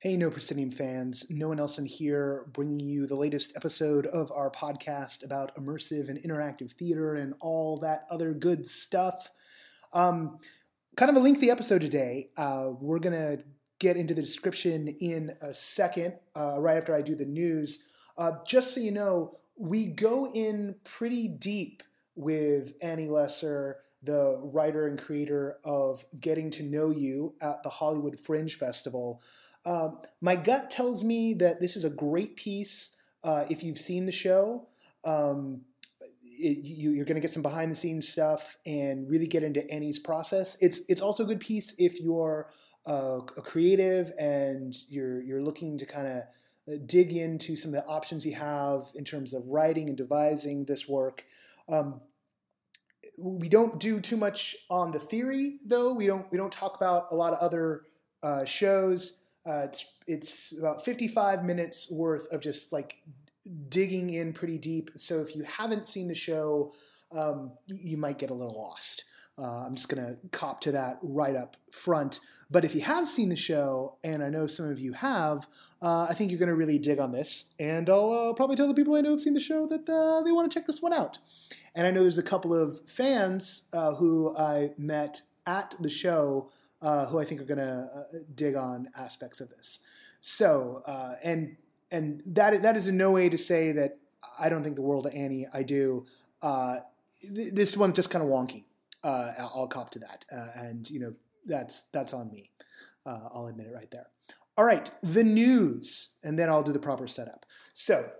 Hey, No Proscenium fans. Noah Nelson here, bringing you the latest episode of our podcast about immersive and interactive theater and all that other good stuff. Um, kind of a lengthy episode today. Uh, we're going to get into the description in a second, uh, right after I do the news. Uh, just so you know, we go in pretty deep with Annie Lesser, the writer and creator of Getting to Know You at the Hollywood Fringe Festival. Um, my gut tells me that this is a great piece uh, if you've seen the show. Um, it, you, are going to get some behind the scenes stuff and really get into Annie's process. It's it's also a good piece if you're uh, a creative and you're you're looking to kind of uh, dig into some of the options you have in terms of writing and devising this work. Um, we don't do too much on the theory, though. We don't we don't talk about a lot of other uh, shows. Uh, it's it's about 55 minutes worth of just like digging in pretty deep. So if you haven't seen the show, um, you might get a little lost. Uh, I'm just to cop to that right up front. But if you have seen the show, and I know some of you have, uh, I think you're to really dig on this. And I'll uh, probably tell the people I know who've seen the show that uh, they want to check this one out. And I know there's a couple of fans uh, who I met at the show uh, who I think are going to uh, dig on aspects of this. So, uh, and and that that is in no way to say that I don't think the world of Annie. I do. Uh, th- this one's just kind of wonky. Uh, I'll cop to that, uh, and you know that's that's on me. I'll admit it right there. All right, the news, and then I'll do the proper setup. So,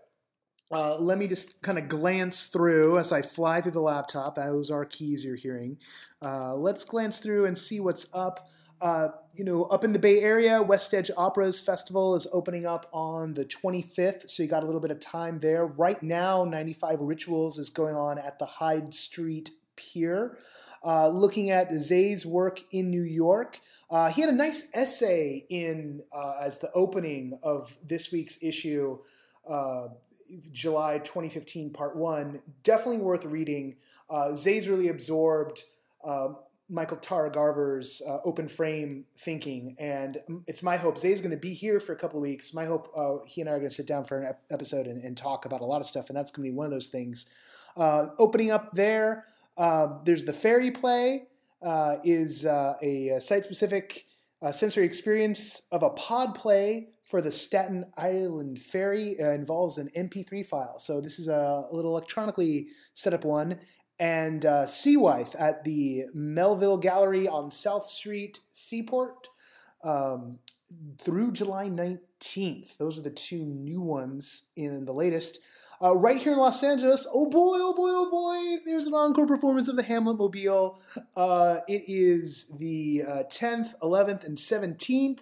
uh, let me just kind of glance through as I fly through the laptop. Those are keys you're hearing. Uh, let's glance through and see what's up. Uh, you know, up in the Bay Area, West Edge Operas Festival is opening up on the 25th, so you got a little bit of time there. Right now, 95 Rituals is going on at the Hyde Street Pier. Uh, looking at Zay's work in New York, uh, he had a nice essay in uh, as the opening of this week's issue. July 2015, part one. Definitely worth reading. Uh, Zay's really absorbed uh, Michael Tara Garver's uh, open frame thinking, and it's my hope Zay's going to be here for a couple of weeks. My hope uh, he and I are going to sit down for an ep- episode and, and, talk about a lot of stuff, and that's going to be one of those things. Uh, opening up there, uh, there's the Ferry Play. is a, a site specific sensory experience of a pod play for the Staten Island Ferry uh, involves an MP3 file. So this is a, a little electronically set up one. And uh, Seawife at the Melville Gallery on South Street, Seaport, um, through July 19th. Those are the two new ones in the latest. Uh, right here in Los Angeles, oh boy, oh boy, oh boy, there's an encore performance of the Hamlet Mobile. Uh, it is the 10th, uh, 11th, and 17th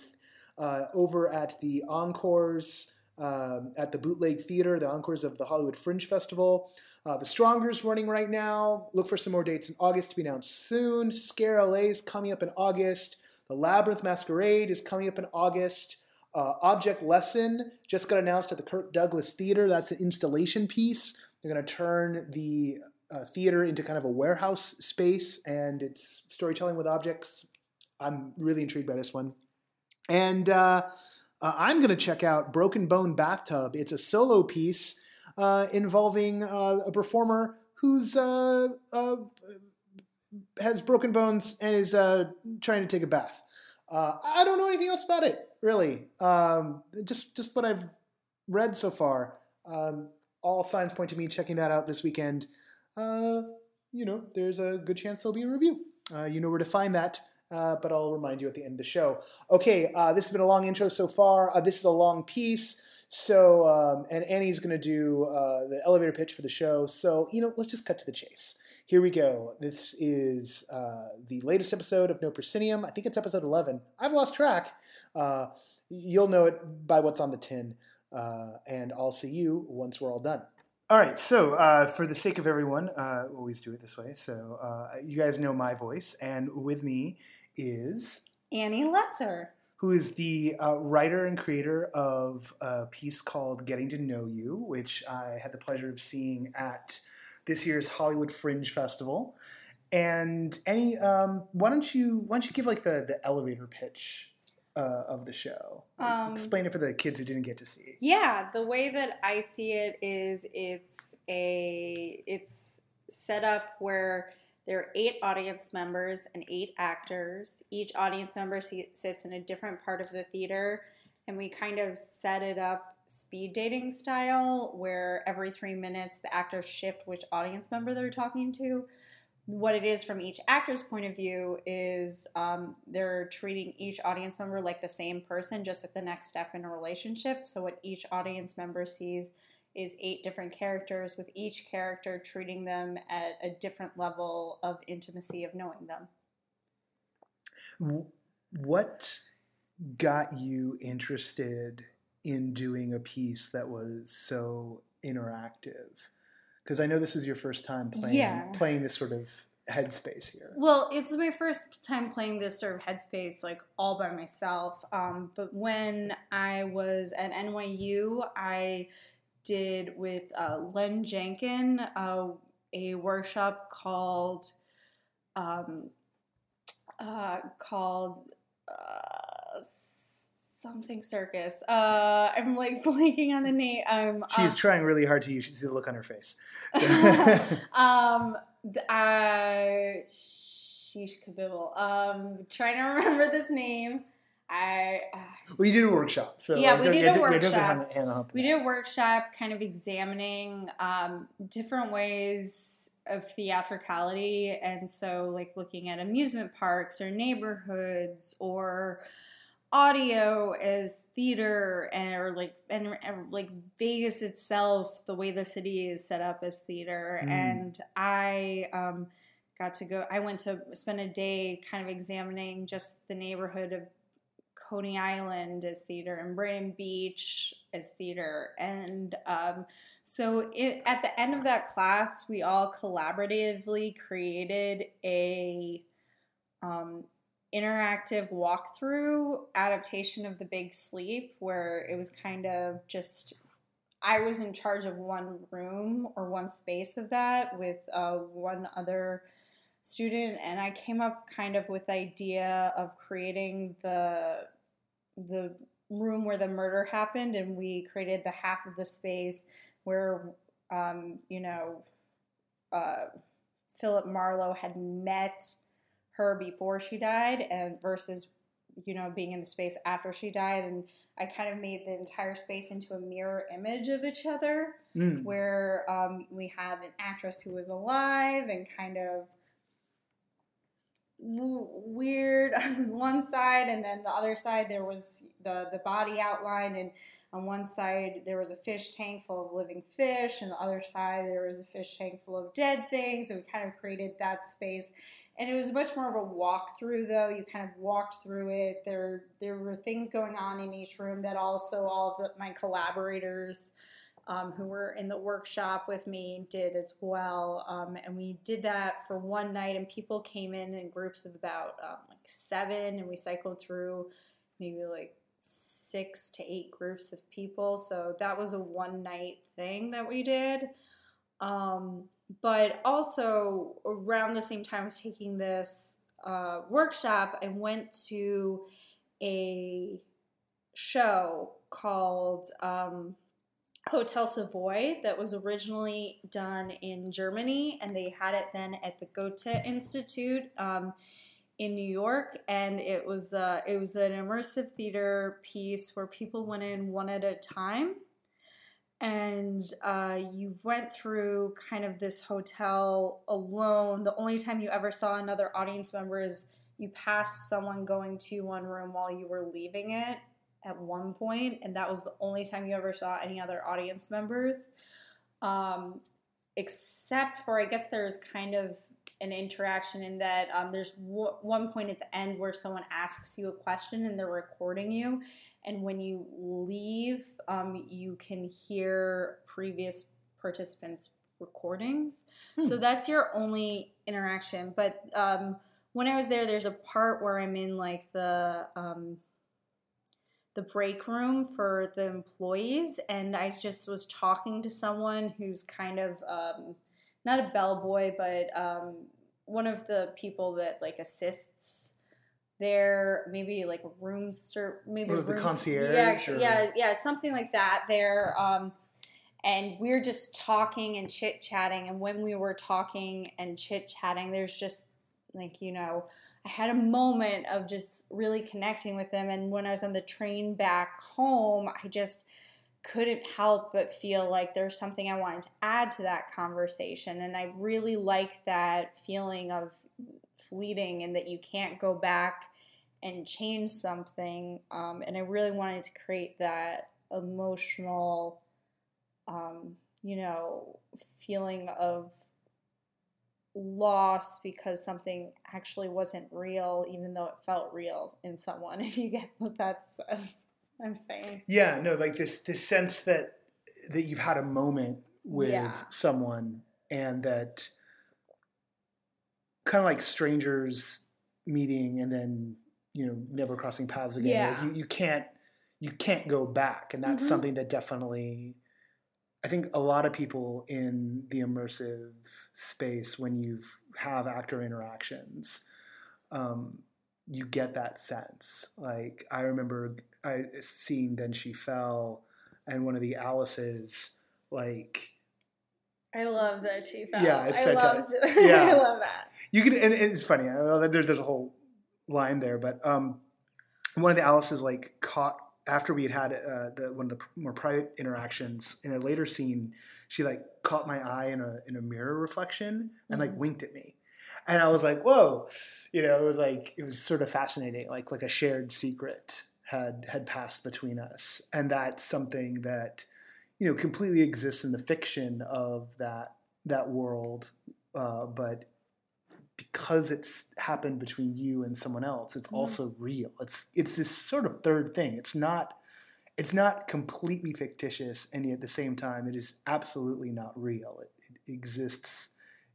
uh, over at the Encores um, at the Bootleg Theater, the Encores of the Hollywood Fringe Festival. Uh, the Stronger's running right now. Look for some more dates in August to be announced soon. Scare LA is coming up in August. The Labyrinth Masquerade is coming up in August. Uh, Object Lesson just got announced at the Kirk Douglas Theater. That's an installation piece. They're going to turn the uh, theater into kind of a warehouse space, and it's storytelling with objects. I'm really intrigued by this one. And uh, uh, I'm going to check out Broken Bone Bathtub. It's a solo piece uh, involving uh, a performer who's uh, uh, has broken bones and is trying to take a bath. I don't know anything else about it, really. Um, just just what I've read so far. Um, all signs point to me checking that out this weekend. you know, there's a good chance there'll be a review. you know where to find that uh, but I'll remind you at the end of the show. Okay, uh, this has been a long intro so far. Uh, this is a long piece. So, um, and Annie's going to do uh, the elevator pitch for the show. So, you know, let's just cut to the chase. Here we go. This is uh, the latest episode of No Proscenium. I think it's episode 11. I've lost track. Uh, you'll know it by what's on the tin. and I'll see you once we're all done. All right, so uh, for the sake of everyone, uh, always do it this way. So uh, you guys know my voice, and with me is Annie Lesser, who is the uh, writer and creator of a piece called "Getting to Know You," which I had the pleasure of seeing at this year's Hollywood Fringe Festival. And Annie, um, why don't you why don't you give like the the elevator pitch uh, of the show? Um, Explain it for the kids who didn't get to see. It. Yeah, the way that I see it is it's a it's set up where there are eight audience members and eight actors. Each audience member sits in a different part of the theater, and we kind of set it up speed dating style where every three minutes the actors shift which audience member they're talking to. What it is from each actor's point of view is um, they're treating each audience member like the same person, just at the next step in a relationship. So, what each audience member sees is eight different characters, with each character treating them at a different level of intimacy of knowing them. What got you interested in doing a piece that was so interactive? Because I know this is your first time playing Yeah. playing this sort of headspace here. Well, it's my first time playing this sort of headspace, like all by myself. Um, but when I was at NYU, I did with uh, Len Jenkin uh, a workshop called um, uh, called uh, something circus. Uh, I'm like blanking on the name. Um, She's uh, trying really hard to. You should see the look on her face. um, th- uh, sheesh kabibble. Um, trying to remember this name. I uh, you did a workshop, so Yeah, we did a don't- yeah, don't workshop. We did a workshop, kind of examining um, different ways of theatricality, and so like looking at amusement parks or neighborhoods or audio as theater and or like and, and, like Vegas itself the way the city is set up as theater Mm. and I um got to go I went to spend a day kind of examining just the neighborhood of Coney Island as theater and Brighton Beach as theater and um so it, at the end of that class we all collaboratively created a um, interactive walkthrough adaptation of The Big Sleep, where it was kind of just I was in charge of one room or one space of that with uh, one other student, and I came up kind of with the idea of creating the the room where the murder happened, and we created the half of the space where um, you know uh, Philip Marlowe had met her before she died and versus you know being in the space after she died and i kind of made the entire space into a mirror image of each other Mm. where um, we had an actress who was alive and kind of weird on one side and then the other side there was the the body outline and on one side there was a fish tank full of living fish and the other side there was a fish tank full of dead things and we kind of created that space. And it was much more of a walkthrough though. You kind of walked through it. There there were things going on in each room that also all of the, my collaborators um, who were in the workshop with me did as well. Um, and we did that for one night and people came in in groups of about um, like seven and we cycled through maybe like six to eight groups of people. So that was a one night thing that we did. Um, but also around the same time I was taking this uh, workshop, I went to a show called um, Hotel Savoy that was originally done in Germany, and they had it then at the Goethe Institute um, in New York, and it was uh, it was an immersive theater piece where people went in one at a time. And uh, you went through kind of this hotel alone. The only time you ever saw another audience member is you passed someone going to one room while you were leaving it at one point, and that was the only time you ever saw any other audience members. Um, except for, I guess there's kind of an interaction in that um, there's w- one point at the end where someone asks you a question and they're recording you and when you leave, um, you can hear previous participants' recordings. So Hmm. that's your only interaction. But um, when I was there, there's a part where I'm in like the um, the break room for the employees, and I just was talking to someone who's kind of um, not a bellboy, but um, one of the people that like assists they're maybe like a room ser- maybe Or the room- concierge yeah or- yeah yeah something like that they're um and we're just talking and chit chatting and when we were talking and chit chatting there's just like you know i had a moment of just really connecting with them and when i was on the train back home i just couldn't help but feel like there's something i wanted to add to that conversation and i really like that feeling of fleeting and that you can't go back and change something. Um, and I really wanted to create that emotional, um, you know, feeling of loss because something actually wasn't real, even though it felt real in someone. If you get what that's I'm saying. Yeah, no, like this this sense that that you've had a moment with Yeah. someone and that kind of like strangers meeting and then you know never crossing paths again. Yeah. Like you, you can't you can't go back, and that's Mhm. something that definitely I think a lot of people in the immersive space when you have actor interactions. Um, you get that sense. Like I remember I seeing then she fell, and one of the Alice's like I love that she fell. Yeah, it's I love, fantastic. I love that. you can and it's funny. I know that there's there's a whole line there, but um, one of the Alice's like caught after we had had uh, the one of the more private interactions in a later scene. She like caught my eye in a in a mirror reflection and like Mhm. winked at me, and I was like, whoa, you know, it was like it was sort of fascinating, like like a shared secret had had passed between us, and that's something that you know completely exists in the fiction of that that world, uh, but because it's happened between you and someone else, it's Mhm. also real. It's it's this sort of third thing. It's not it's not completely fictitious, and yet at the same time, it is absolutely not real. It, it exists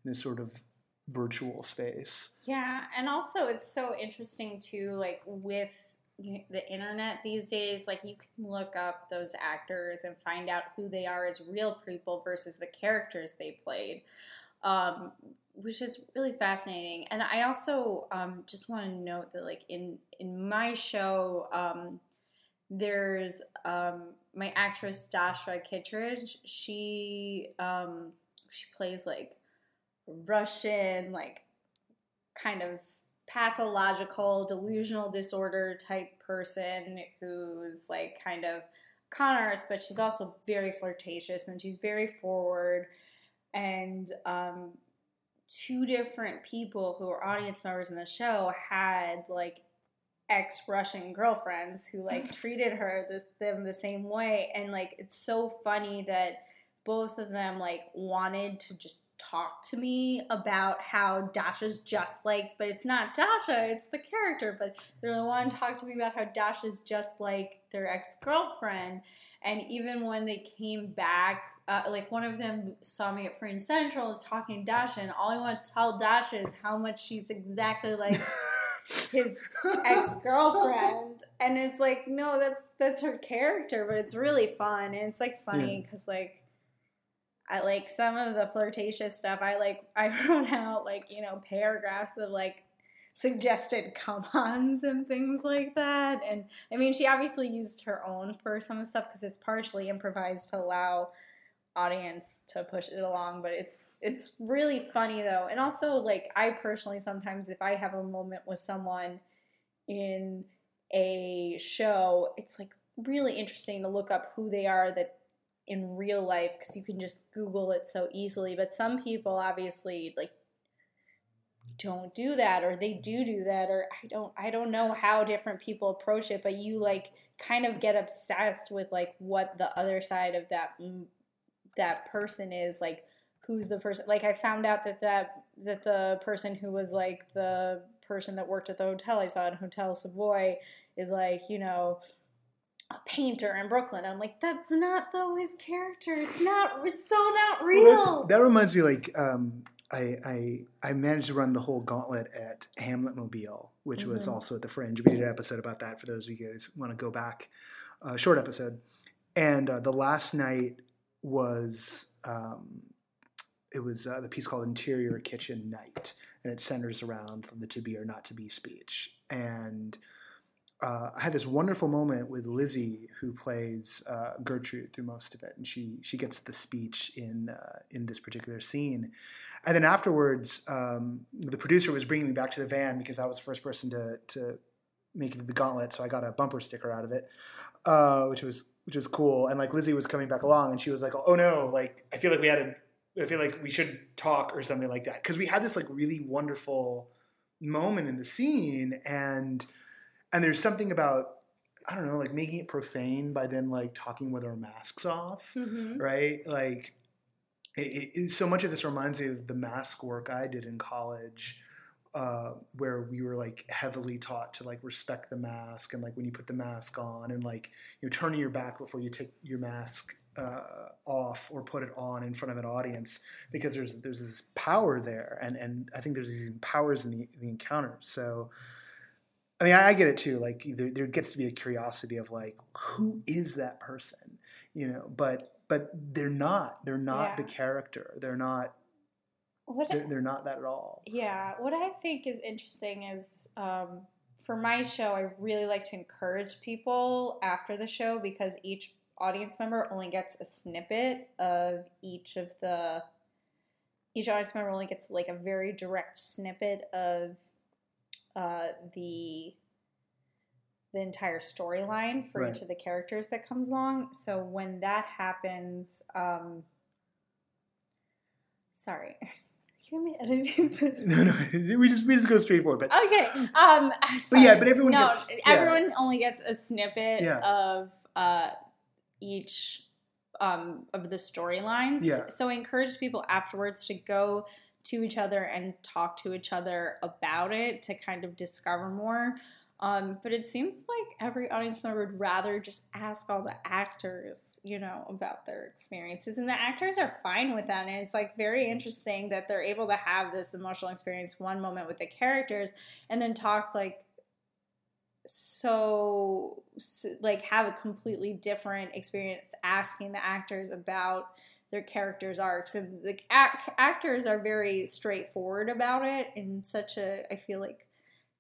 in a sort of virtual space. Yeah, and also it's so interesting too, like with the internet these days, like you can look up those actors and find out who they are as real people versus the characters they played, um, which is really fascinating. And I also um, just want to note that, like in in my show, um, there's um, my actress Dasha Kittredge. She um, she plays like Russian, like kind of pathological, delusional disorder type person who's like kind of con artist, but she's also very flirtatious and she's very forward. And um, two different people who were audience members in the show had like ex Russian girlfriends who like treated her the, them the same way. And like it's so funny that both of them like wanted to just talk to me about how Dasha's just like, but it's not Dasha, it's the character. But they really want to talk to me about how Dasha's just like their ex girlfriend. And even when they came back, uh, like one of them saw me at Fringe Central, was talking to Dasha, and all I want to tell Dasha is how much she's exactly like his ex girlfriend, and it's like, no, that's that's her character, but it's really fun, and it's like funny because like. I like some of the flirtatious stuff. I like I wrote out like you know paragraphs of like suggested come-ons and things like that. And I mean, she obviously used her own for some of the stuff because it's partially improvised to allow audience to push it along. But it's it's really funny though, and also like I personally sometimes if I have a moment with someone in a show, it's like really interesting to look up who they are that in real life because you can just google it so easily but some people obviously like don't do that or they do do that or i don't i don't know how different people approach it but you like kind of get obsessed with like what the other side of that that person is like who's the person like i found out that that that the person who was like the person that worked at the hotel i saw in hotel savoy is like you know a painter in Brooklyn. I'm like, that's not though his character. It's not. It's so not real. Well, that reminds me, like um, I, I I managed to run the whole gauntlet at Hamlet Mobile, which was Mhm. also at the Fringe. We did an episode about that for those of you guys who want to go back, uh, short episode. And uh, the last night was um, it was uh, the piece called Interior Kitchen Night, and it centers around the to be or not to be speech. And uh, I had this wonderful moment with Lizzie, who plays uh, Gertrude through most of it, and she she gets the speech in uh, in this particular scene. And then afterwards, um, the producer was bringing me back to the van because I was the first person to to make it the gauntlet, so I got a bumper sticker out of it, uh, which was which was cool. And like Lizzie was coming back along, and she was like, "Oh no, like I feel like we had a, I feel like we should talk or something like that," because we had this like really wonderful moment in the scene, and and there's something about I don't know, like making it profane by then like talking with our masks off, Mm-hmm. right? Like, it, it, so much of this reminds me of the mask work I did in college, uh, where we were like heavily taught to like respect the mask and like when you put the mask on and like you're turning your back before you take your mask uh, off or put it on in front of an audience because there's there's this power there and and I think there's these powers in the the encounter. So. I mean, I, I get it too. Like, there, there gets to be a curiosity of like, who is that person, you know? But but they're not. They're not Yeah. the character. They're not. What They're, they're not that at all. Yeah, what I think is interesting is um, for my show, I really like to encourage people after the show because each audience member only gets a snippet of each of the. Each audience member only gets like a very direct snippet of uh, the the entire storyline for Right. each of the characters that comes along. So when that happens, um, sorry, you gonna be editing this? No, no, we just we just go straight forward. But Okay. Um. But yeah, but everyone no, gets- yeah. everyone only gets a snippet Yeah. of uh each um of the storylines. Yeah. So I encourage people afterwards to go to each other and talk to each other about it to kind of discover more. Um, but it seems like every audience member would rather just ask all the actors, you know, about their experiences. And the actors are fine with that. And it's like very interesting that they're able to have this emotional experience one moment with the characters and then talk like so, so like have a completely different experience asking the actors about their characters' arcs and the act- actors are very straightforward about it in such a i feel like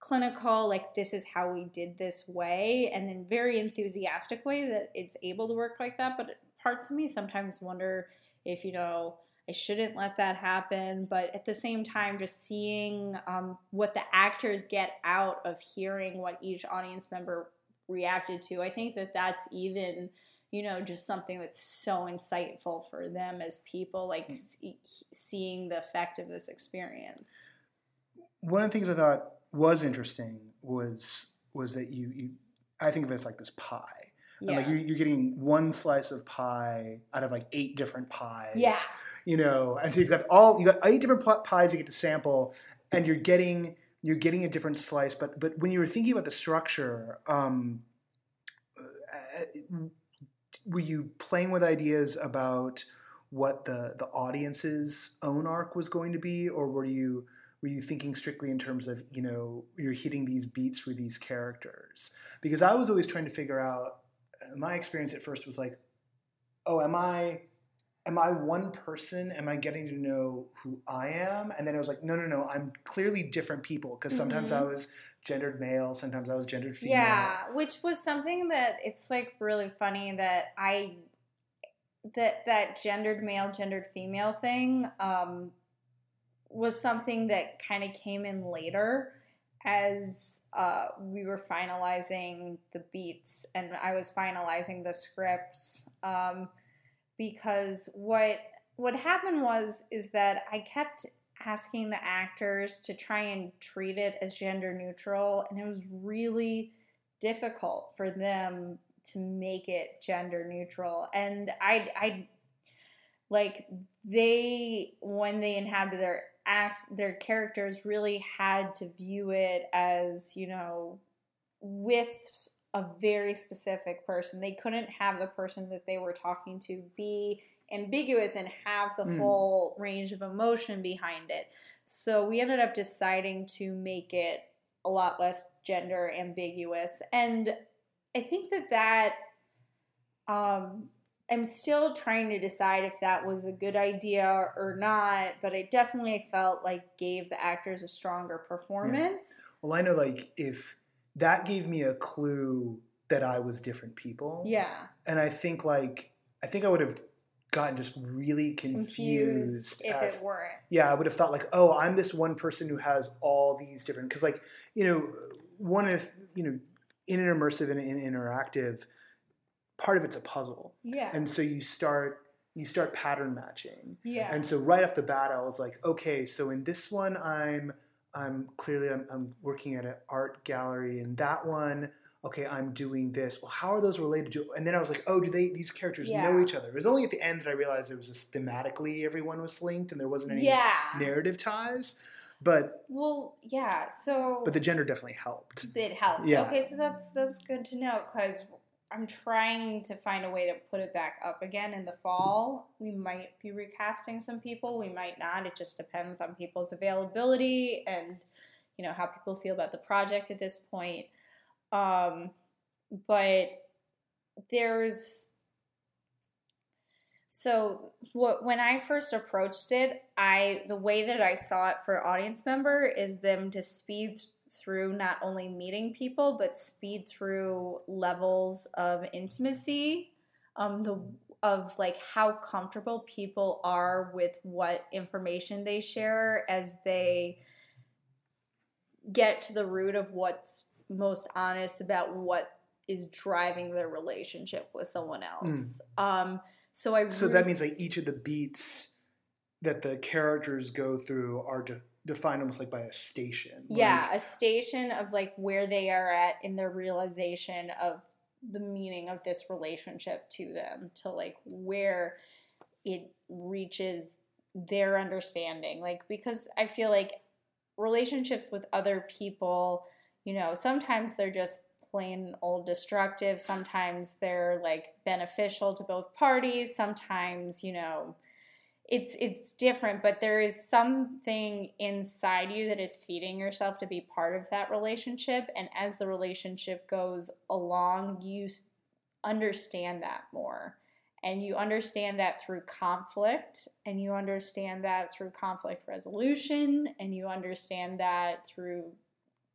clinical like this is how we did this way and in very enthusiastic way that it's able to work like that but parts of me sometimes wonder if you know I shouldn't let that happen. But at the same time, just seeing um, what the actors get out of hearing what each audience member reacted to, I think that that's even, you know, just something that's so insightful for them as people, like see, seeing the effect of this experience. one of the things I thought was interesting was was that you, you I think of it as like this pie. And Yeah. like you're, you're getting one slice of pie out of like eight different pies. Yeah. You know, and so you've got all you got eight different pies you get to sample, and you're getting you're getting a different slice. But but when you were thinking about the structure, um, uh, were you playing with ideas about what the the audience's own arc was going to be, or were you were you thinking strictly in terms of you know you're hitting these beats with these characters? Because I was always trying to figure out. My experience at first was like, oh, am I am I one person? Am I getting to know who I am? And then I was like, no, no, no, I'm clearly different people because sometimes Mhm. I was gendered male, sometimes I was gendered female. Yeah, which was something that it's like really funny that I that that gendered male, gendered female thing um, was something that kind of came in later as uh, we were finalizing the beats and I was finalizing the scripts um, because what what happened was is that I kept asking the actors to try and treat it as gender neutral and it was really difficult for them to make it gender neutral. And I I like they when they inhabited their act their characters really had to view it as you know with a very specific person. They couldn't have the person that they were talking to be ambiguous and have the Mm. full range of emotion behind it. So we ended up deciding to make it a lot less gender ambiguous. And i think that that um I'm still trying to decide if that was a good idea or not, but I definitely felt like gave the actors a stronger performance. Well, I know like if that gave me a clue that I was different people. Yeah. And I think like I think I would have gotten just really confused, Confused if as- it weren't. yeah, I would have thought like, oh, I'm this one person who has all these different because like you know one if, you know in an immersive and in interactive, part of it's a puzzle, Yeah. and so you start you start pattern matching, yeah. and so right off the bat, I was like, okay, so in this one, I'm I'm clearly I'm, I'm working at an art gallery, and that one. Okay, I'm doing this. Well, how are those related to? And then I was like, oh, do they? These characters know each other. It was only at the end that I realized it was just thematically everyone was linked, and there wasn't any yeah. narrative ties but Well, yeah. So but the gender definitely helped it helped. Yeah. Okay, so that's that's good to know because I'm trying to find a way to put it back up again in the fall. We might be recasting some people. We might not. It just depends on people's availability and you know how people feel about the project at this point. Um, but there's so what when I first approached it, I the way that I saw it for audience member is them to speed through not only meeting people but speed through levels of intimacy, um, the of like how comfortable people are with what information they share as they get to the root of what's most honest about what is driving their relationship with someone else. Um, so I so re- that means like each of the beats that the characters go through are de- defined almost like by a station yeah, Like, a station of like where they are at in their realization of the meaning of this relationship to them, to like where it reaches their understanding. Like, because I feel like relationships with other people, you know, sometimes they're just plain old destructive, sometimes they're like beneficial to both parties, sometimes, you know, it's it's different but there is something inside you that is feeding yourself to be part of that relationship. And as the relationship goes along you understand that more. And you understand that through conflict and you understand that through conflict resolution and you understand that through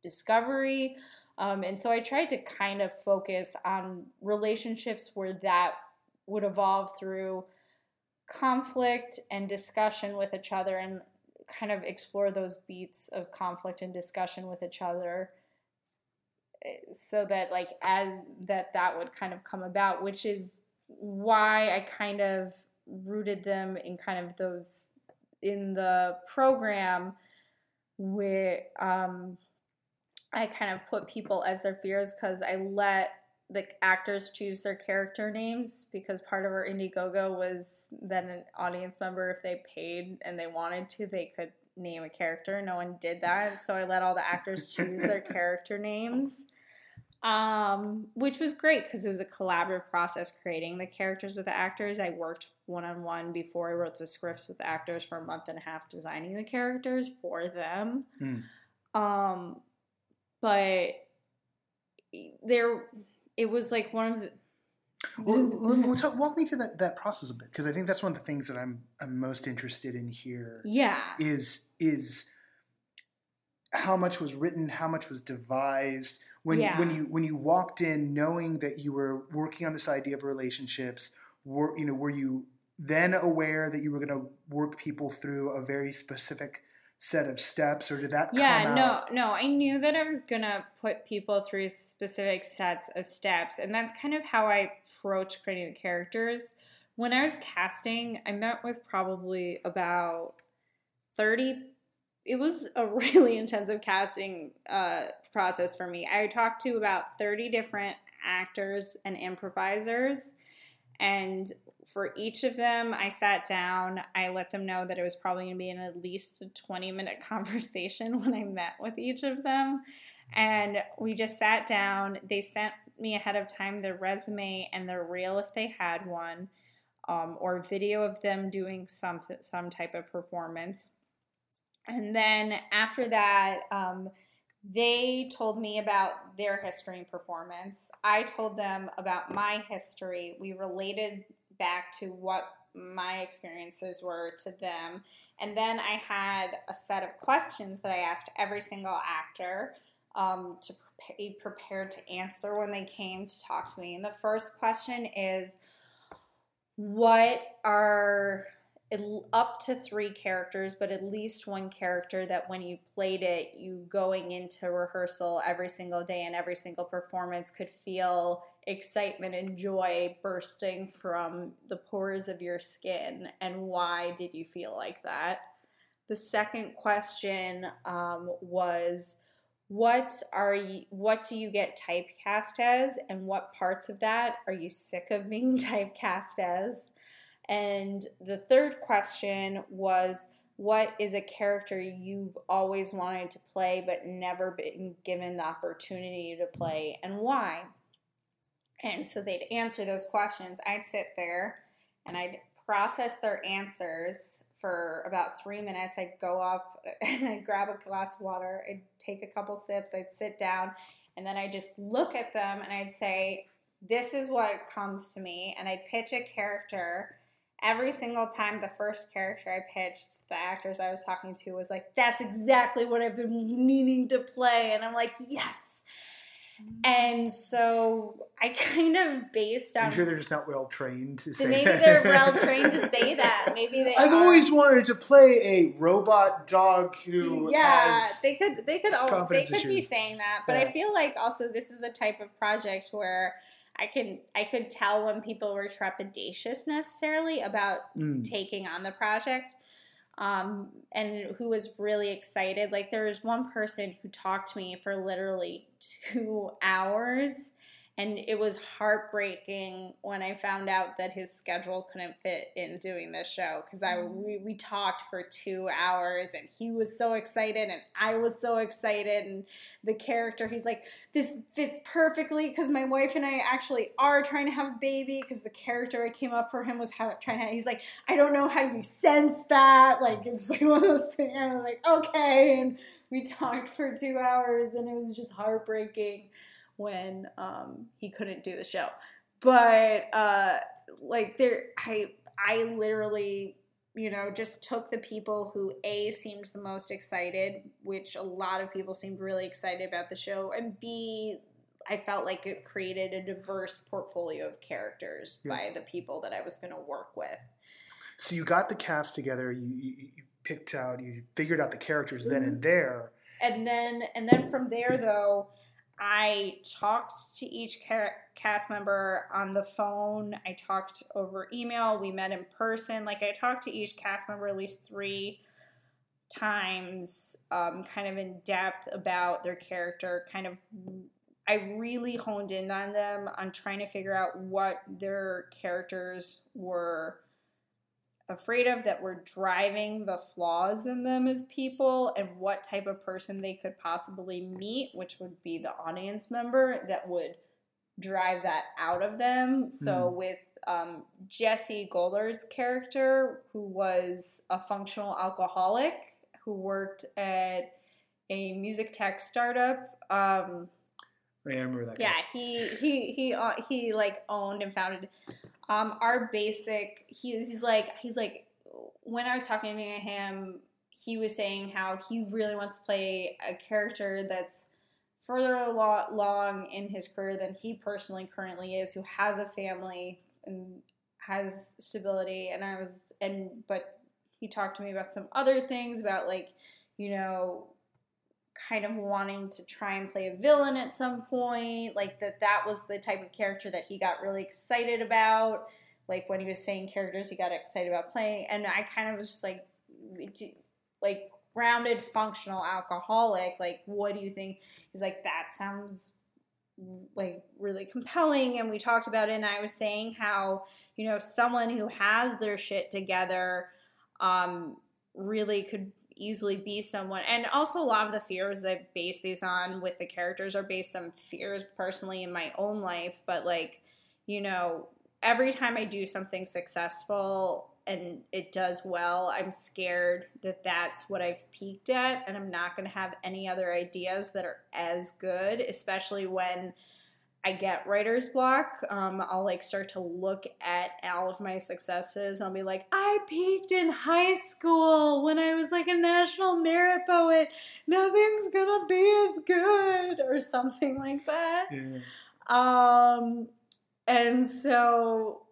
discovery. Um, and so i tried to kind of focus on relationships where that would evolve through conflict and discussion with each other and kind of explore those beats of conflict and discussion with each other eh, so that like as that that would kind of come about which is why i kind of rooted them in kind of those in the program where um i kind of put people as their fears because i let the actors choose their character names because part of our Indiegogo was that an audience member, if they paid and they wanted to, they could name a character. No one did that, so I let all the actors choose their character names, um, which was great because it was a collaborative process creating the characters with the actors. I worked one on one before I wrote the scripts with the actors for a month and a half designing the characters for them. Hmm. Um, but there it was like one of the well, well, tell- walk me through that, that process a bit because I think that's one of the things that I'm I'm most interested in here yeah is is how much was written, how much was devised. When Yeah. when you when you walked in knowing that you were working on this idea of relationships, were you know were you then aware that you were going to work people through a very specific set of steps, or did that yeah come no out? no i knew that i was gonna put people through specific sets of steps and that's kind of how i approach creating the characters when i was casting i met with probably about 30 it was a really intensive casting uh, process for me i talked to about 30 different actors and improvisers and for each of them, I sat down. I let them know that it was probably going to be in at least a 20 minute conversation when I met with each of them. And we just sat down. They sent me ahead of time their resume and their reel if they had one, um, or video of them doing some, some type of performance. And then after that, um, they told me about their history and performance. I told them about my history. We related back to what my experiences were to them. And then I had a set of questions that I asked every single actor um, to be prepared to answer when they came to talk to me. And the first question is What are up to three characters, but at least one character that when you played it, you going into rehearsal every single day and every single performance could feel excitement and joy bursting from the pores of your skin. And why did you feel like that? The second question um, was what are you what do you get typecast as and what parts of that are you sick of being typecast as and the third question was what is a character you've always wanted to play but never been given the opportunity to play and why? And so they'd answer those questions. I'd sit there and I'd process their answers for about three minutes. I'd go up and I'd grab a glass of water, I'd take a couple sips, I'd sit down, and then I'd just look at them and I'd say, This is what comes to me. And I'd pitch a character every single time the first character I pitched, the actors I was talking to was like, that's exactly what I've been meaning to play. And I'm like, yes. And so I kind of based on. I'm sure they're just not well trained to say maybe that. they're well trained to say that. Maybe they. I've are. always wanted to play a robot dog who Yeah, they could. They could. al- They could be saying that, but Yeah. I feel like also this is the type of project where I can I could tell when people were trepidatious necessarily about Mm. taking on the project um, and who was really excited. Like there was one person who talked to me for literally two hours, and it was heartbreaking when I found out that his schedule couldn't fit in doing this show because I mm. we, we talked for two hours and he was so excited and I was so excited and the character he's like this fits perfectly because my wife and I actually are trying to have a baby because the character I came up for him was ha- trying to he's like I don't know how you sense that like it's like one of those things I was like okay and we talked for two hours and it was just heartbreaking when um, he couldn't do the show but uh, like there I I literally you know just took the people who a seemed the most excited which a lot of people seemed really excited about the show and b I felt like it created a diverse portfolio of characters Yeah. by the people that I was going to work with. So you got the cast together. You, you, you picked out. You figured out the characters then Mm-hmm. and there. and then and then from there though i talked to each ca- cast member on the phone i talked over email we met in person like i talked to each cast member at least three times um, kind of in depth about their character kind of i really honed in on them on trying to figure out what their characters were afraid of that were driving the flaws in them as people and what type of person they could possibly meet, which would be the audience member that would drive that out of them. So with um, Jesse Golder's character, who was a functional alcoholic who worked at a music tech startup. Um, I remember that. yeah, guy. he he he uh, he like owned and founded um our basic. He, he's like he's like when I was talking to him, he was saying how he really wants to play a character that's further alo- along in his career than he personally currently is, who has a family and has stability. And I was and but he talked to me about some other things about like you know kind of wanting to try and play a villain at some point like that that was the type of character that he got really excited about. Like when he was saying characters he got excited about playing and i kind of was just like like grounded functional alcoholic like what do you think? He's like that sounds like really compelling and we talked about it and i was saying how you know someone who has their shit together um really could easily be someone and also a lot of the fears that I base these on with the characters are based on fears personally in my own life but like you know every time i do something successful and it does well i'm scared that that's what i've peaked at and i'm not going to have any other ideas that are as good especially when I get writer's block, um, I'll like start to look at all of my successes. I'll be like, I peaked in high school when I was like a national merit poet. Nothing's gonna be as good, or something like that. Yeah. Um, and so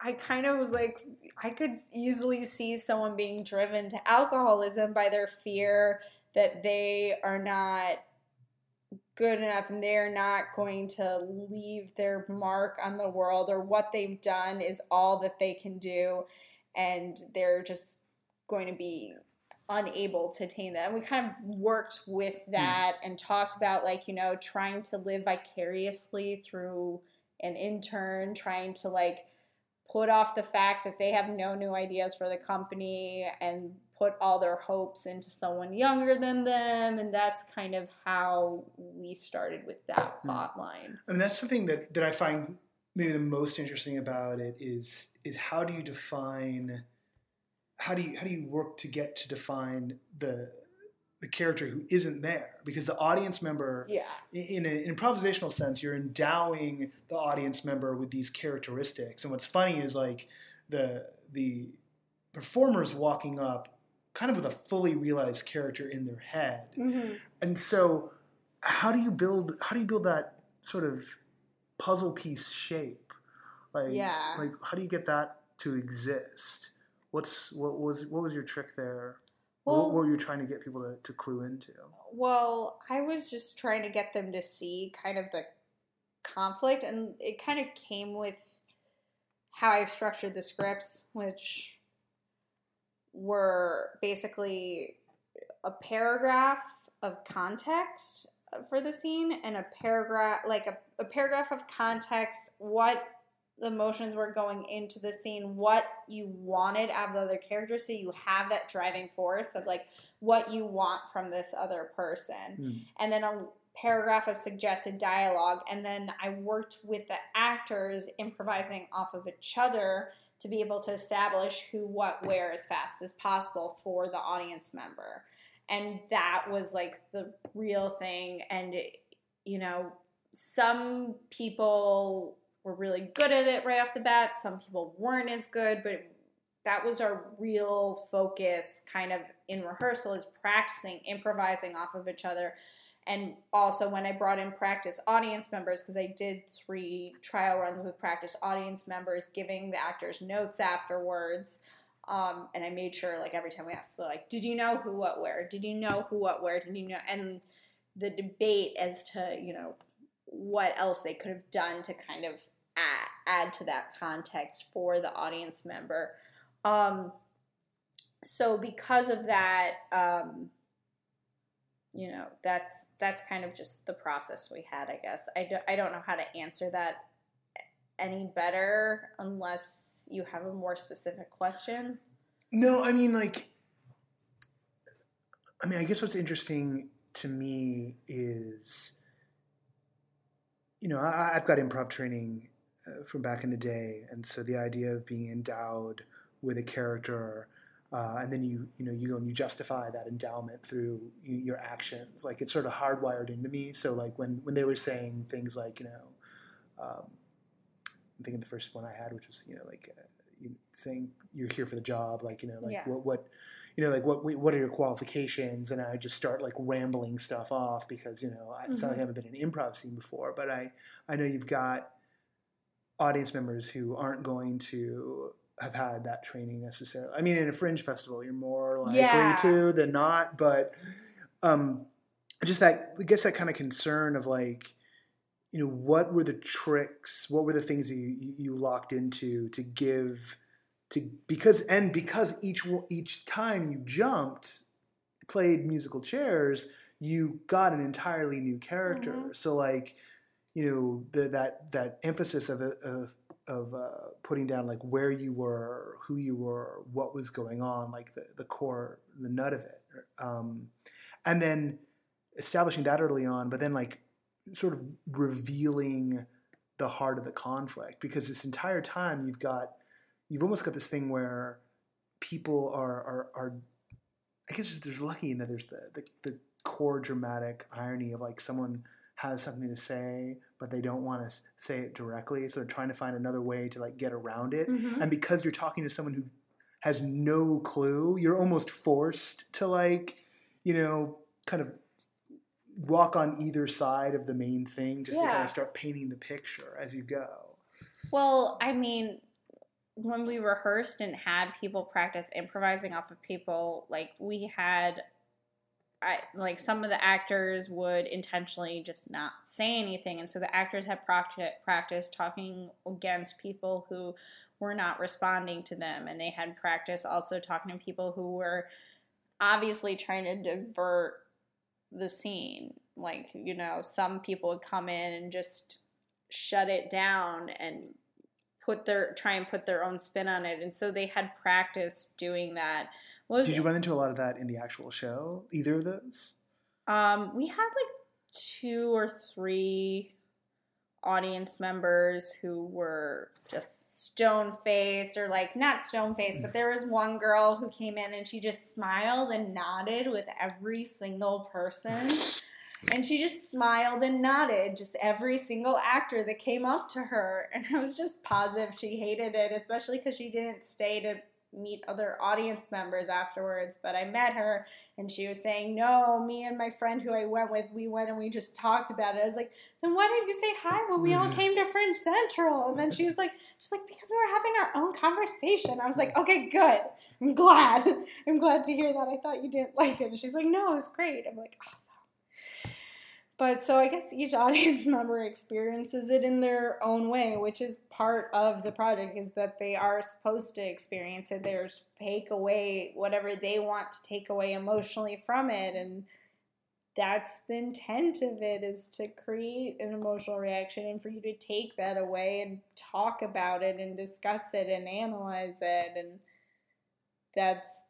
I kind of was like, I could easily see someone being driven to alcoholism by their fear that they are not good enough and they're not going to leave their mark on the world or what they've done is all that they can do and they're just going to be unable to attain that. And we kind of worked with that mm. and talked about like, you know, trying to live vicariously through an intern, trying to like put off the fact that they have no new ideas for the company and put all their hopes into someone younger than them and that's kind of how we started with that hmm. plot line. I mean that's something that, that I find maybe the most interesting about it is is how do you define how do you how do you work to get to define the the character who isn't there? Because the audience member yeah. in, an improvisational sense you're endowing the audience member with these characteristics. And what's funny is like the the performers walking up kind of with a fully realized character in their head. Mm-hmm. And so, how do you build? How do you build that sort of puzzle piece shape? Like, yeah. like how do you get that to exist? What's what was what was your trick there? Well, what, were you trying to get people to, to clue into? Well, I was just trying to get them to see kind of the conflict, and it kind of came with how I've structured the scripts, which were basically a paragraph of context for the scene and a paragraph like a, a paragraph of context what the emotions were going into the scene what you wanted out of the other character so you have that driving force of like what you want from this other person mm. and then a paragraph of suggested dialogue and then i worked with the actors improvising off of each other to be able to establish who, what, where as fast as possible for the audience member. And that was like the real thing. And, you know, some people were really good at it right off the bat, some people weren't as good, but that was our real focus kind of in rehearsal is practicing improvising off of each other and also when I brought in practice audience members, because I did three trial runs with practice audience members, giving the actors notes afterwards. Um, and I made sure, like every time we asked, like, did you know who, what, where? Did you know who, what, where? Did you know? And the debate as to you know what else they could have done to kind of add, add to that context for the audience member. Um, so because of that. Um, you know that's that's kind of just the process we had i guess. I, do, I don't know how to answer that any better unless you have a more specific question. No i mean like i mean i guess what's interesting to me is you know I, have got improv training uh, from back in the day. And so the idea of being endowed with a character uh, and then you you know you go and you justify that endowment through you, your actions. Like it's sort of hardwired into me. So like when when they were saying things like you know, um, I'm thinking the first one I had, which was you know like uh, you saying you're here for the job, like you know like yeah. what what you know like what what are your qualifications, and I just start like rambling stuff off because you know it's mm-hmm. not like I haven't been in an improv scene before, but I I know you've got audience members who aren't going to have had that training necessarily. I mean, in a fringe festival, you're more likely yeah. to than not, but um, just that, I guess that kind of concern of like, you know, what were the tricks? What were the things that you, you locked into to give to because and because each each time you jumped, played musical chairs, you got an entirely new character. Mm-hmm. So like, you know, the, that that emphasis of, of of uh, putting down like where you were, who you were, what was going on, like the, the core, the nut of it. Um, and then establishing that early on, but then like sort of revealing the heart of the conflict because this entire time you've got, you've almost got this thing where people are, are, are I guess there's lucky in that there's the, the, the core dramatic irony of like someone has something to say, but they don't want to say it directly, so they're trying to find another way to like get around it. Mhm. And because you're talking to someone who has no clue, you're almost forced to like, you know, kind of walk on either side of the main thing just to kind of start painting the picture as you go. Well, I mean, when we rehearsed and had people practice improvising off of people, like we had, I like some of the actors would intentionally just not say anything, and so the actors had practice practice talking against people who were not responding to them, and they had practice also talking to people who were obviously trying to divert the scene. Like, you know, some people would come in and just shut it down and put their try and put their own spin on it. And so they had practice doing that. Did you run into a lot of that in the actual show? Either of those? um we had like two or three audience members who were just stone faced or like not stone faced, but there was one girl who came in and she just smiled and nodded with every single person. And she just smiled and nodded, just every single actor that came up to her. And I was just positive she hated it, especially because she didn't stay to meet other audience members afterwards. But I met her and she was saying, No, me and my friend who I went with, we went and we just talked about it. I was like, Then why didn't you say hi when we all came to Fringe Central? And then she was like, She's like, Because we were having our own conversation. I was like, Okay, good. I'm glad. I'm glad to hear that. I thought you didn't like it. And she's like, No, it was great. I'm like, Awesome. But so I guess each audience member experiences it in their own way, which is part of the project is that they are supposed to experience it. They're take away whatever they want to take away emotionally from it and that's the intent of it is to create an emotional reaction and for you to take that away and talk about it and discuss it and analyze it and that's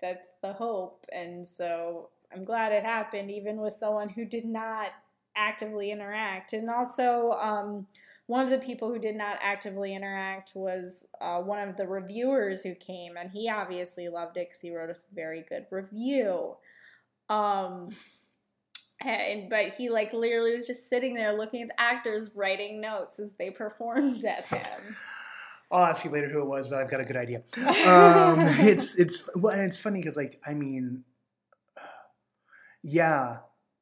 that's the hope and so i'm glad it happened even with someone who did not actively interact. And also um, one of the people who did not actively interact was uh, one of the reviewers who came and he obviously loved it because he wrote a very good review. Um, and but he like literally was just sitting there looking at the actors writing notes as they performed at him I'll ask you later who it was, but I've got a good idea. Um, it's it's well, and it's funny because like I mean, yeah,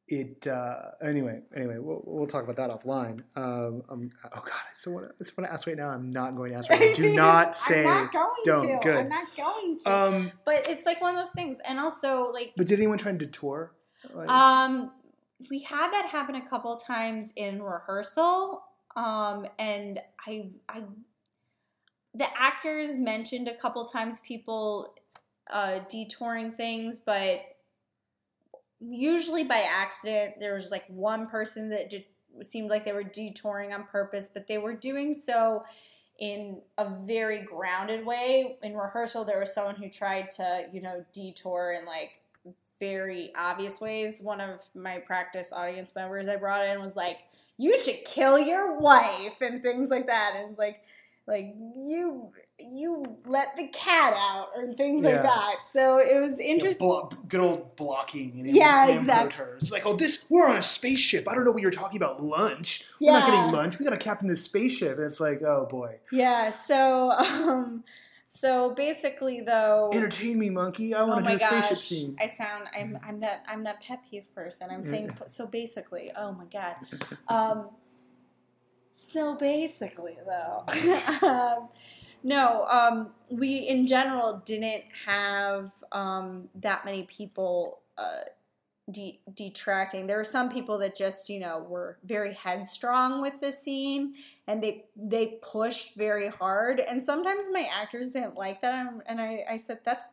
it. Uh, anyway, anyway, we'll, we'll talk about that offline. Um, um, oh God, I still want to. I just want to ask right now. I'm not going to ask right now. Do not say. I'm not going don't. to. Good. I'm not going to. Um, but it's like one of those things, and also like but did anyone try to detour? Like, Um, we had that happen a couple times in rehearsal. Um, and I, I, the actors mentioned a couple times people uh, detouring things, but usually by accident. There was like one person that just seemed like they were detouring on purpose, but they were doing so in a very grounded way. In rehearsal, there was someone who tried to, you know, detour in like very obvious ways. One of my practice audience members I brought in was like, "You should kill your wife" and things like that, and like, like you you let the cat out or things Yeah. like that. So it was you know, interesting. blo- good old blocking. And Yeah, and exactly. terms. It's like, oh, this we're on a spaceship. I don't know what you're talking about. Lunch. We're not getting lunch. We got to captain this spaceship. And it's like, oh boy, Yeah. So um, so basically though. entertain me, monkey. I Oh want to do a spaceship scene. I sound I'm I'm that I'm that pet peeve person. I'm saying so basically. Oh my god. Um, so basically, though, um, no, um, we in general didn't have um, that many people uh, de- detracting. There were some people that just, you know, were very headstrong with the scene, and they they pushed very hard. And sometimes my actors didn't like that, and- and I, I said that's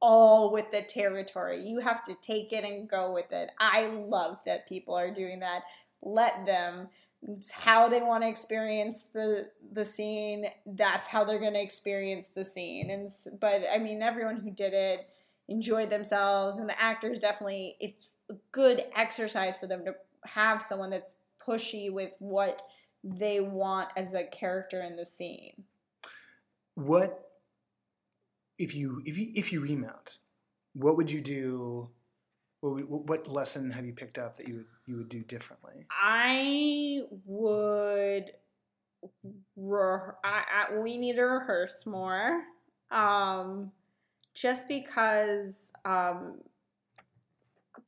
all with the territory. You have to take it and go with it. I love that people are doing that. Let them. It's how they want to experience the the scene. That's how they're going to experience the scene. And but I mean, everyone who did it enjoyed themselves, and the actors definitely. It's a good exercise for them to have someone that's pushy with what they want as a character in the scene. What if you if you if you remount? What would you do What, what lesson have you picked up that you would you would do differently? I would. Re- I, I, we need to rehearse more. Um, just because um,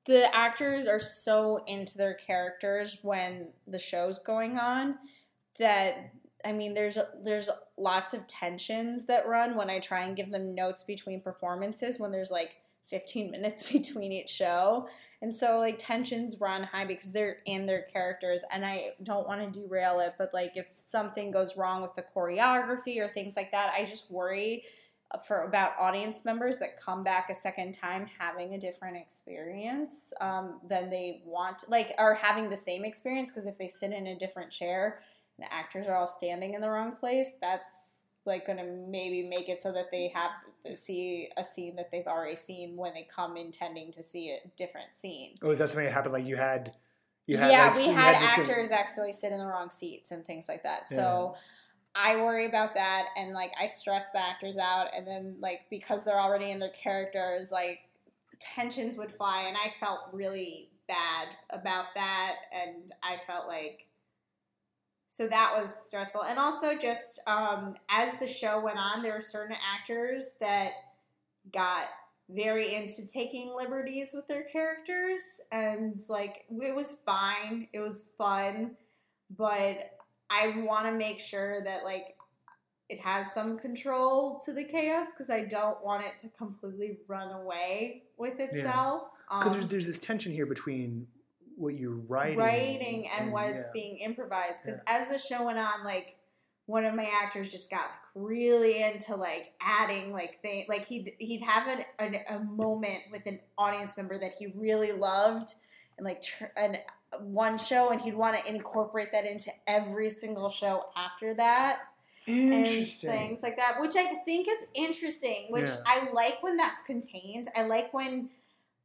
the actors are so into their characters when the show's going on that I mean there's there's lots of tensions that run when I try and give them notes between performances when there's like 15 minutes between each show. And so like tensions run high because they're in their characters and I don't want to derail it, but like if something goes wrong with the choreography or things like that, I just worry for about audience members that come back a second time having a different experience um, than they want like or having the same experience because if they sit in a different chair the actors are all standing in the wrong place that's like going to maybe make it so that they have see a scene that they've already seen when they come intending to see a different scene. Oh, is that something that happened? Like you had, you had yeah, like, we had this- actors actually sit in the wrong seats and things like that. Yeah. So I worry about that, and like I stress the actors out, and then like because they're already in their characters, like tensions would fly, and I felt really bad about that, and I felt like so that was stressful. And also just um, as the show went on there were certain actors that got very into taking liberties with their characters. And like it was fine. It was fun. But i want to make sure that like it has some control to the chaos because i don't want it to completely run away with itself. Because Um, there's there's this tension here between what you're writing, writing and, what's yeah. being improvised because as the show went on like one of my actors just got really into like adding like they like he'd he'd have an, an, a moment with an audience member that he really loved and like tr- and one show and he'd want to incorporate that into every single show after that and Interesting. things like that, which I think is interesting. Which Yeah. I like when that's contained. I like when,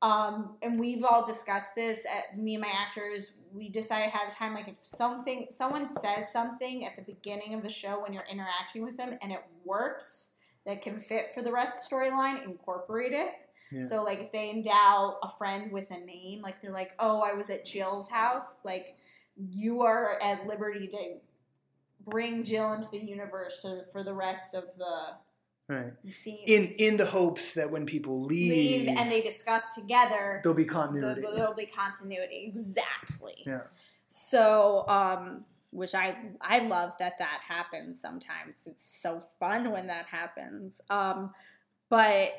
um, and we've all discussed this. At, me and my actors, we decided ahead of time. Like if something, someone says something at the beginning of the show when you're interacting with them, and it works, that can fit for the rest of the storyline, incorporate it. Yeah. So like if they endow a friend with a name, like they're like, "Oh, I was at Jill's house," like you are at liberty to bring Jill into the universe for, for the rest of the right. In in the hopes that when people leave, leave and they discuss together, there'll be the, continuity. there'll be continuity. Exactly. yeah. So, um, which I I love that that happens sometimes. It's so fun when that happens. Um, but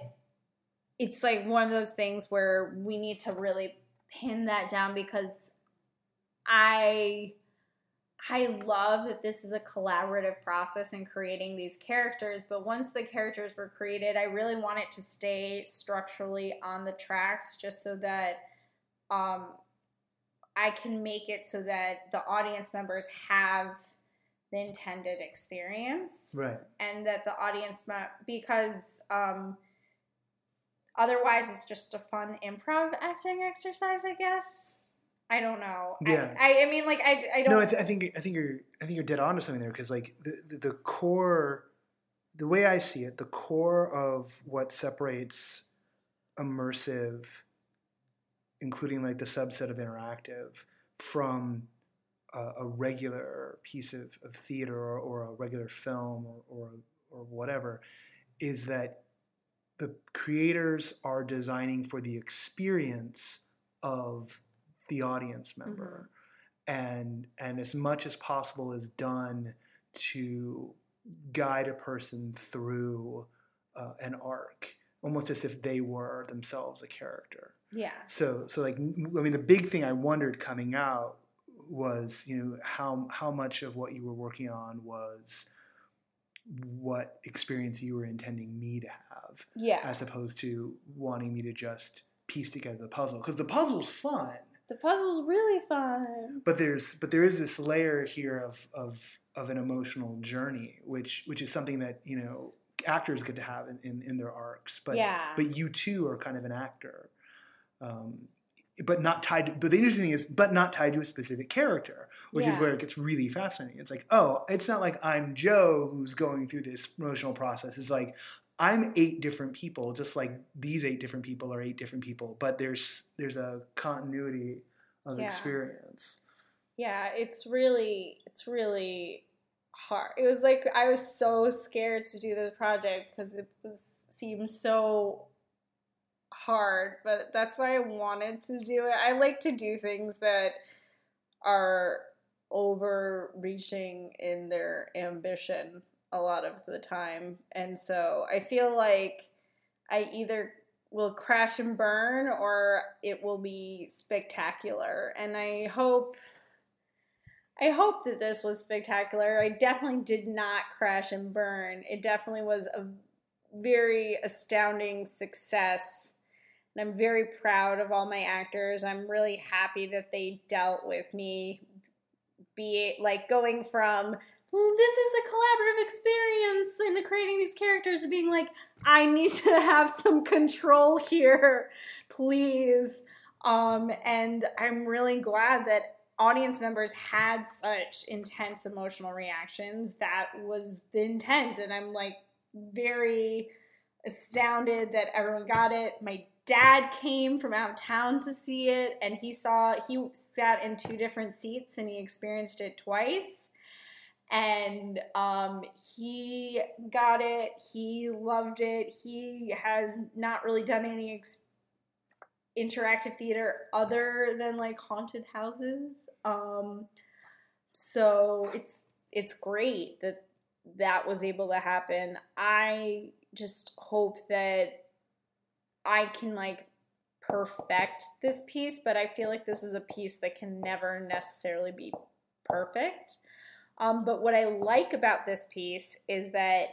it's like one of those things where we need to really pin that down because I I love that this is a collaborative process in creating these characters, but once the characters were created, I really want it to stay structurally on the tracks just so that um, I can make it so that the audience members have the intended experience Right. and that the audience me- because um, otherwise it's just a fun improv acting exercise i guess i don't know I- Yeah. I, I, mean like i, I don't No, I, th- I think I think you're I think you're dead on to something there because like the, the the core, the way I see it, the core of what separates immersive, including like the subset of interactive, from a, a regular piece of, of theater or, or a regular film or, or or whatever, is that the creators are designing for the experience of the audience member. And and as much as possible is done to guide a person through uh, an arc almost as if they were themselves a character. Yeah. So so like i mean the big thing i wondered coming out was you know how how much of what you were working on was what experience you were intending me to have. Yeah. As opposed to wanting me to just piece together the puzzle. Because the puzzle's fun the puzzle's really fun. But there's but there is this layer here of of of an emotional journey which which is something that you know actors get to have in, in, in their arcs but yeah. but you too are kind of an actor. Um, but not tied to, but the interesting thing is but not tied to a specific character which is where it gets really fascinating. It's like oh it's not like i'm joe who's going through this emotional process. It's like I'm eight different people, just like these eight different people are eight different people, but there's there's a continuity of Yeah. experience. Yeah, it's really it's really hard. It was like I was so scared to do this project because it was seemed so hard, but that's why I wanted to do it. I like to do things that are overreaching in their ambition a lot of the time. And so I feel like I either will crash and burn or it will be spectacular. And I hope I hope that this was spectacular. I definitely did not crash and burn. It definitely was a very astounding success. And I'm very proud of all my actors. I'm really happy that they dealt with me be like going from this is a collaborative experience and creating these characters to being like I need to have some control here, please. Um, and I'm really glad that audience members had such intense emotional reactions. That was the intent, and I'm like very astounded that everyone got it. My dad came from out of town to see it, and he saw he sat in two different seats and he experienced it twice. And um, he got it. He loved it. He has not really done any ex- interactive theater other than like haunted houses. Um, so it's it's great that that was able to happen. I just hope that I can like perfect this piece, but I feel like this is a piece that can never necessarily be perfect. Um, but what I like about this piece is that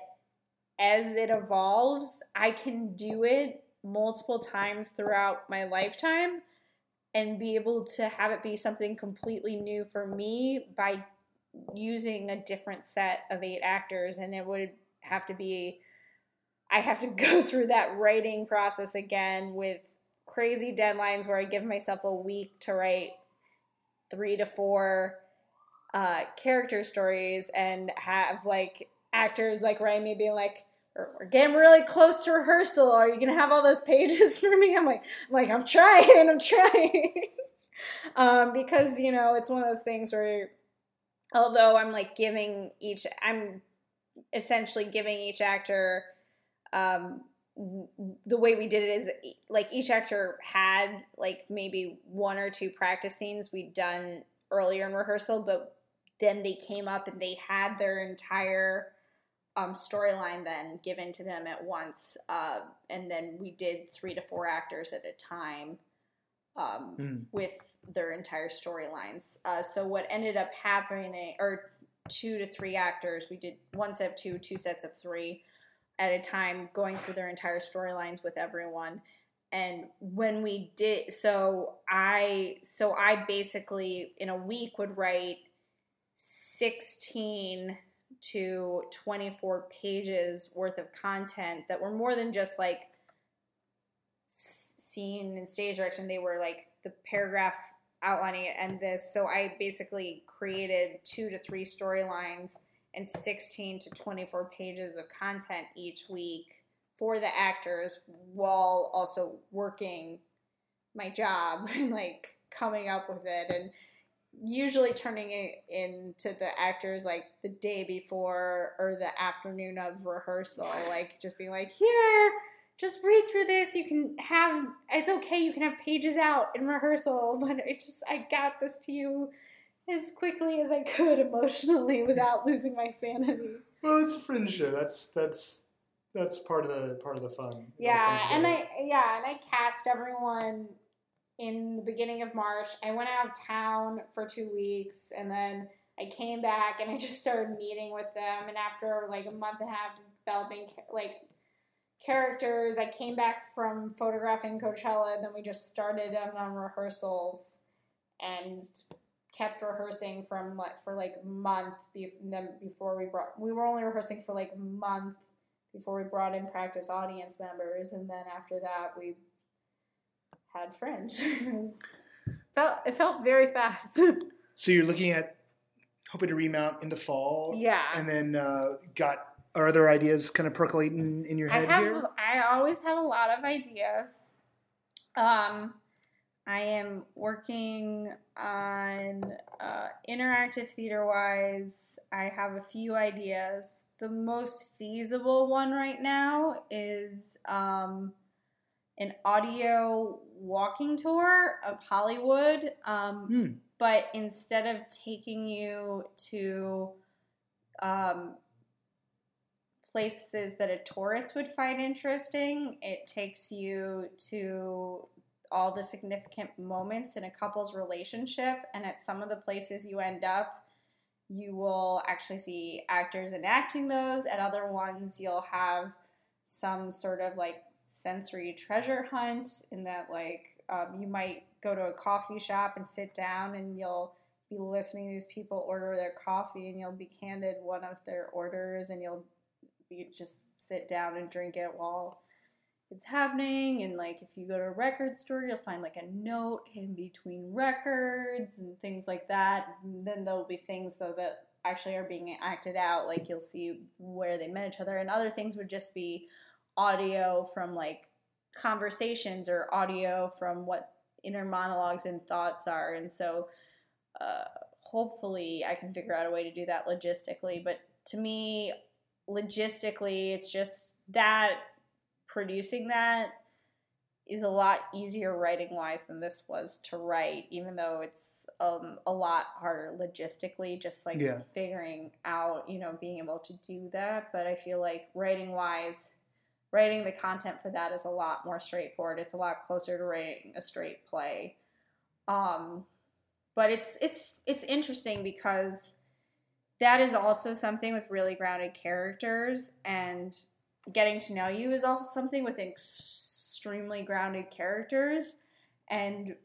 as it evolves, I can do it multiple times throughout my lifetime and be able to have it be something completely new for me by using a different set of eight actors. And it would have to be, I have to go through that writing process again with crazy deadlines where I give myself a week to write three to four uh, character stories and have like actors like me being like, we're getting really close to rehearsal. Are you gonna have all those pages for me? I'm like, I'm like, I'm trying, I'm trying. um, because you know, it's one of those things where, although I'm like giving each, I'm essentially giving each actor, um, the way we did it is like each actor had like maybe one or two practice scenes we'd done earlier in rehearsal, but then they came up and they had their entire um, storyline then given to them at once, uh, and then we did three to four actors at a time um, Mm. with their entire storylines. Uh, so what ended up happening, or two to three actors, we did one set of two, two sets of three at a time, going through their entire storylines with everyone. And when we did, so I, so I basically in a week would write sixteen to 24 pages worth of content that were more than just like scene and stage direction. They were like the paragraph outlining it and this. So i basically created two to three storylines and 16 to 24 pages of content each week for the actors while also working my job and like coming up with it. And usually turning it into the actors like the day before or the afternoon of rehearsal like just being like here just read through this you can have it's okay you can have pages out in rehearsal but it just i got this to you as quickly as i could emotionally without losing my sanity Well, it's fringe show. That's that's that's part of the part of the fun. Yeah, and. I yeah, and I cast everyone in the beginning of March. I went out of town for two weeks, and then I came back and I just started meeting with them. And after like a month and a half developing like characters, I came back from photographing Coachella, then we just started on, rehearsals and kept rehearsing from like for like month then before we brought we were only rehearsing for like month before we brought in practice audience members, and then after that we had Fringe. it, was, felt, it felt very fast. So you're looking at hoping to remount in the fall, yeah. and then uh, got are other ideas kind of percolating in your head I have. here? I always have a lot of ideas. Um, I am working on uh, interactive theater wise. I have a few ideas. The most feasible one right now is um, an audio walking tour of Hollywood. Um, Hmm. But instead of taking you to um, places that a tourist would find interesting, it takes you to all the significant moments in a couple's relationship. And at some of the places you end up, you will actually see actors enacting those. At other ones, you'll have some sort of like sensory treasure hunt, in that, like, um, you might go to a coffee shop and sit down and you'll be listening to these people order their coffee and you'll be handed one of their orders and you'll be just sit down and drink it while it's happening. And like if you go to a record store you'll find like a note in between records and things like that. And then there'll be things though that actually are being acted out. Like you'll see where they met each other and other things would just be audio from like conversations or audio from what inner monologues and thoughts are. And so uh, hopefully i can figure out a way to do that logistically. But to me logistically it's just that producing that is a lot easier writing wise than this was to write even though it's um, a lot harder logistically just like Yeah. figuring out you know being able to do that. But i feel like writing wise writing the content for that is a lot more straightforward. It's a lot closer to writing a straight play. Um, but it's it's it's interesting because that is also something with really grounded characters and getting to know you is also something with extremely grounded characters. And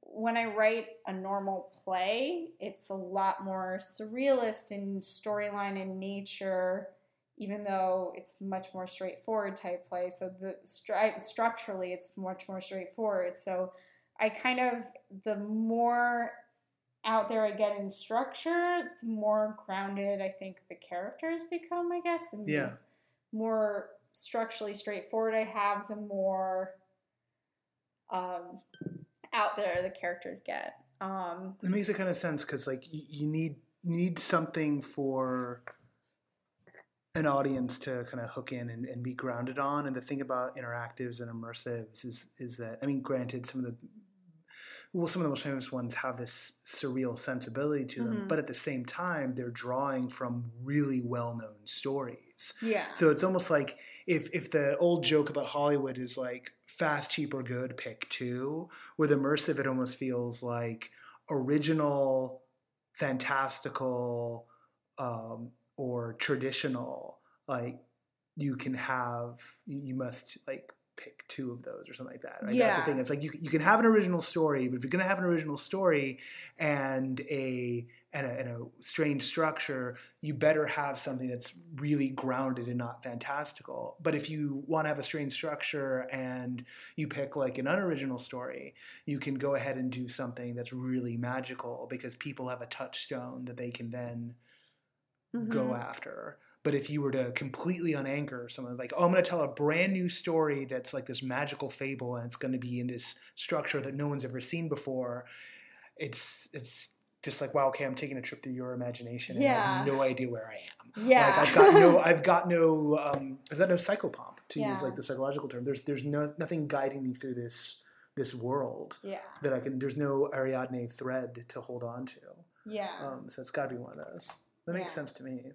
when i write a normal play it's a lot more surrealist in storyline and nature even though it's much more straightforward type play so the stru- structurally it's much more straightforward so i kind of the more out there I get in structure, the more grounded I think the characters become, I guess. And Yeah. the more structurally straightforward I have, the more um, out there the characters get. Um, It makes a kind of sense because like you, you need you need something for an audience to kind of hook in and, and be grounded on. And the thing about interactives and immersives is is that I mean, granted, some of the well, some of the most famous ones have this surreal sensibility to them, Mhm. but at the same time, they're drawing from really well-known stories. yeah. So it's almost like if if the old joke about Hollywood is like fast, cheap, or good, pick two. With immersive, it almost feels like original, fantastical, um, or traditional. Like you can have, you must like pick two of those or something like that. Right? That's the thing. It's like you you can have an original story, but if you're going to have an original story and a and a, and a strange structure, you better have something that's really grounded and not fantastical. But if you want to have a strange structure and you pick like an unoriginal story, you can go ahead and do something that's really magical because people have a touchstone that they can then go Mhm. after. But if you were to completely unanchor someone, like, oh, I'm going to tell a brand new story that's like this magical fable, and it's going to be in this structure that no one's ever seen before, it's it's just like, wow, okay, I'm taking a trip through your imagination, and I have no idea where I am. Yeah. Like I've got no, I've got no, um, I've got no psychopomp to use like the psychological term. There's there's no nothing guiding me through this this world yeah. that I can. There's no Ariadne thread to hold on to. Yeah. Um, so it's got to be one of those. That makes Yeah. sense to me.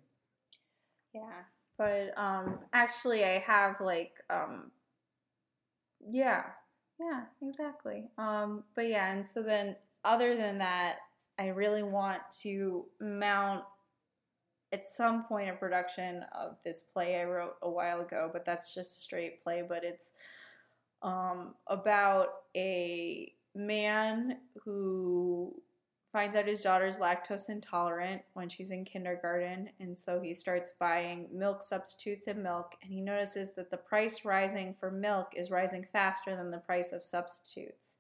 Yeah. But um actually I have like um yeah. Yeah, exactly. Um but yeah, and so then other than that, I really want to mount at some point a production of this play I wrote a while ago, but that's just a straight play, but it's um about a man who finds out his daughter's lactose intolerant when she's in kindergarten and so he starts buying milk substitutes and milk and he notices that the price rising for milk is rising faster than the price of substitutes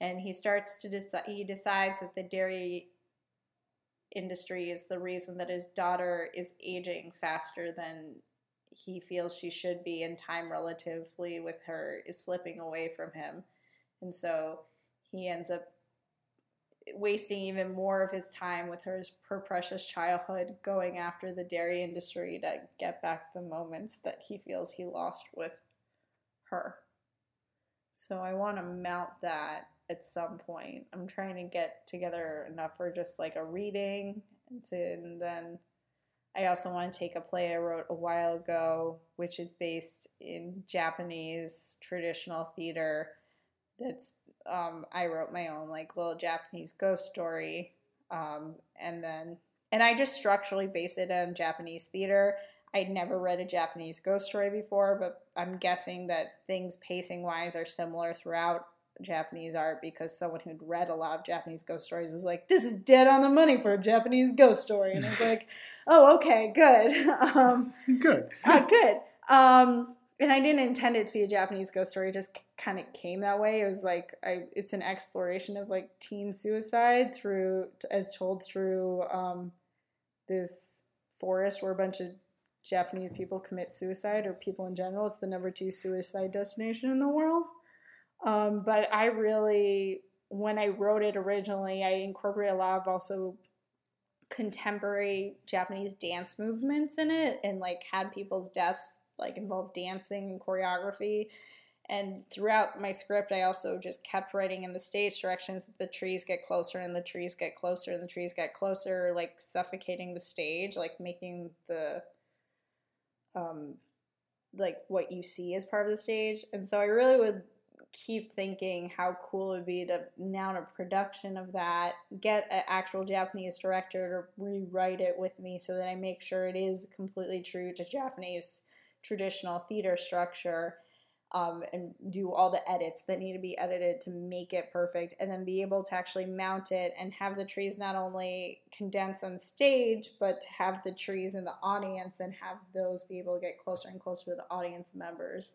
and he starts to decide he decides that the dairy industry is the reason that his daughter is aging faster than he feels she should be in time relatively with her is slipping away from him. And so he ends up wasting even more of his time with her, her precious childhood going after the dairy industry to get back the moments that he feels he lost with her. So I want to mount that at some point. I'm trying to get together enough for just like a reading and, and then I also want to take a play I wrote a while ago, which is based in Japanese traditional theater. That's um, I wrote my own like little Japanese ghost story, um, and then and I just structurally based it on Japanese theater. I'd never read a Japanese ghost story before, but I'm guessing that things pacing wise are similar throughout Japanese art because someone who'd read a lot of Japanese ghost stories was like, "This is dead on the money for a Japanese ghost story," and I was like, "Oh, okay, good, um, good, uh, good." Um, and I didn't intend it to be a Japanese ghost story; just kind of came that way. It was like I, it's an exploration of like teen suicide through, as told through um, this forest where a bunch of Japanese people commit suicide, or people in general. It's the number two suicide destination in the world. Um, but I really, when I wrote it originally, I incorporated a lot of also contemporary Japanese dance movements in it and like had people's deaths like involve dancing and choreography. And throughout my script, I also just kept writing in the stage directions that the trees get closer and the trees get closer and the trees get closer, like suffocating the stage, like making the um like what you see as part of the stage. And so I really would keep thinking how cool it would be to mount a production of that, get an actual Japanese director to rewrite it with me so that I make sure it is completely true to Japanese traditional theater structure. Um, and do all the edits that need to be edited to make it perfect, and then be able to actually mount it and have the trees not only condense on stage, but to have the trees in the audience and have those be able to get closer and closer to the audience members.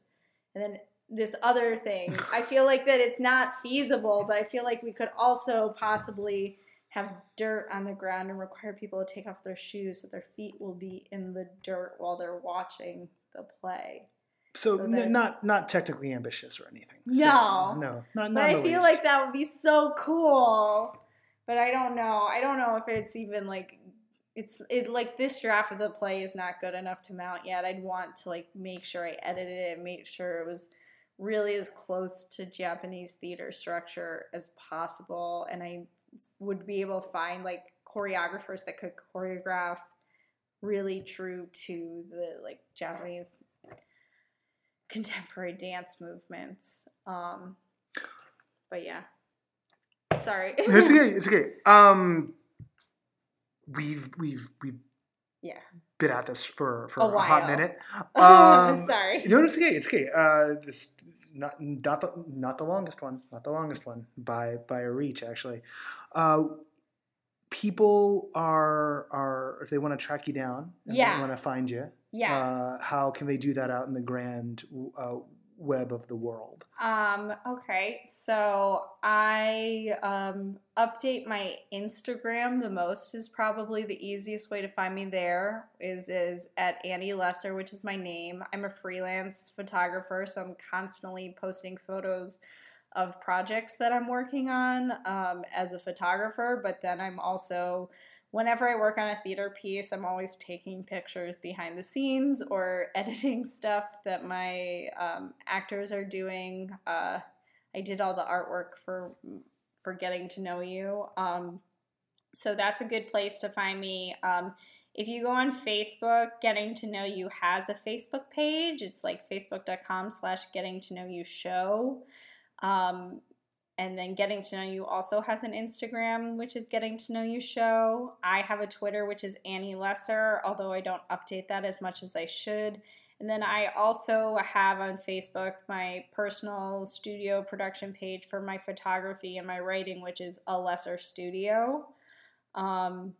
And then this other thing. I feel like that it's not feasible, but I feel like we could also possibly have dirt on the ground and require people to take off their shoes so their feet will be in the dirt while they're watching the play. So, so n- not not technically ambitious or anything. No, so, no, not. But not I feel least. like that would be so cool. But I don't know. I don't know if it's even like it's it like this draft of the play is not good enough to mount yet. I'd want to like make sure I edited it and make sure it was really as close to Japanese theater structure as possible. And I would be able to find like choreographers that could choreograph really true to the like Japanese contemporary dance movements. Um, but yeah, sorry. it's okay. It's okay. Um, we've we've we've yeah been at this for for a, a hot minute. Um, sorry. No, it's okay. It's okay. Uh, this, not not the not the longest one, not the longest one by by a reach actually. Uh, people are are if they want to track you down, yeah, want to find you, yeah. Uh, how can they do that out in the grand uh, web of the world? Um, okay, so I um, update my Instagram the most is probably the easiest way to find me there is is at Annie Lesser, which is my name. I'm a freelance photographer, so I'm constantly posting photos of projects that I'm working on um, as a photographer, but then I'm also whenever I work on a theater piece, I'm always taking pictures behind the scenes or editing stuff that my um, actors are doing. Uh, I did all the artwork for for getting to know you. Um, so that's a good place to find me. Um, if you go on Facebook, Getting to Know You has a Facebook page. It's like facebook.com slash getting to know you show. Um, and then Getting to Know You also has an Instagram, which is Getting to Know You Show. I have a Twitter, which is Annie Lesser, although I don't update that as much as I should. And then I also have on Facebook my personal studio production page for my photography and my writing, which is A Lesser Studio. Um,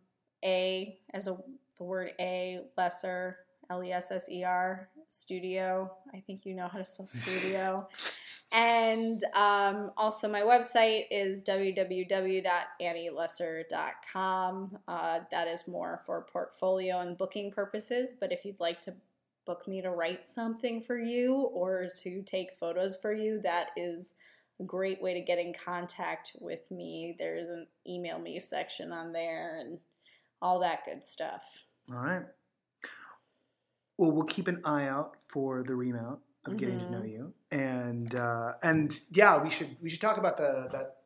a as a the word A lesser L E S S E R studio. I think you know how to spell studio. And um, also, my website is www.annielesser.com. Uh, that is more for portfolio and booking purposes. But if you'd like to book me to write something for you or to take photos for you, that is a great way to get in contact with me. There's an email me section on there and all that good stuff. All right. Well, we'll keep an eye out for the remount of mm-hmm. getting to know mm-hmm. you, and uh, and yeah, we should we should talk about the that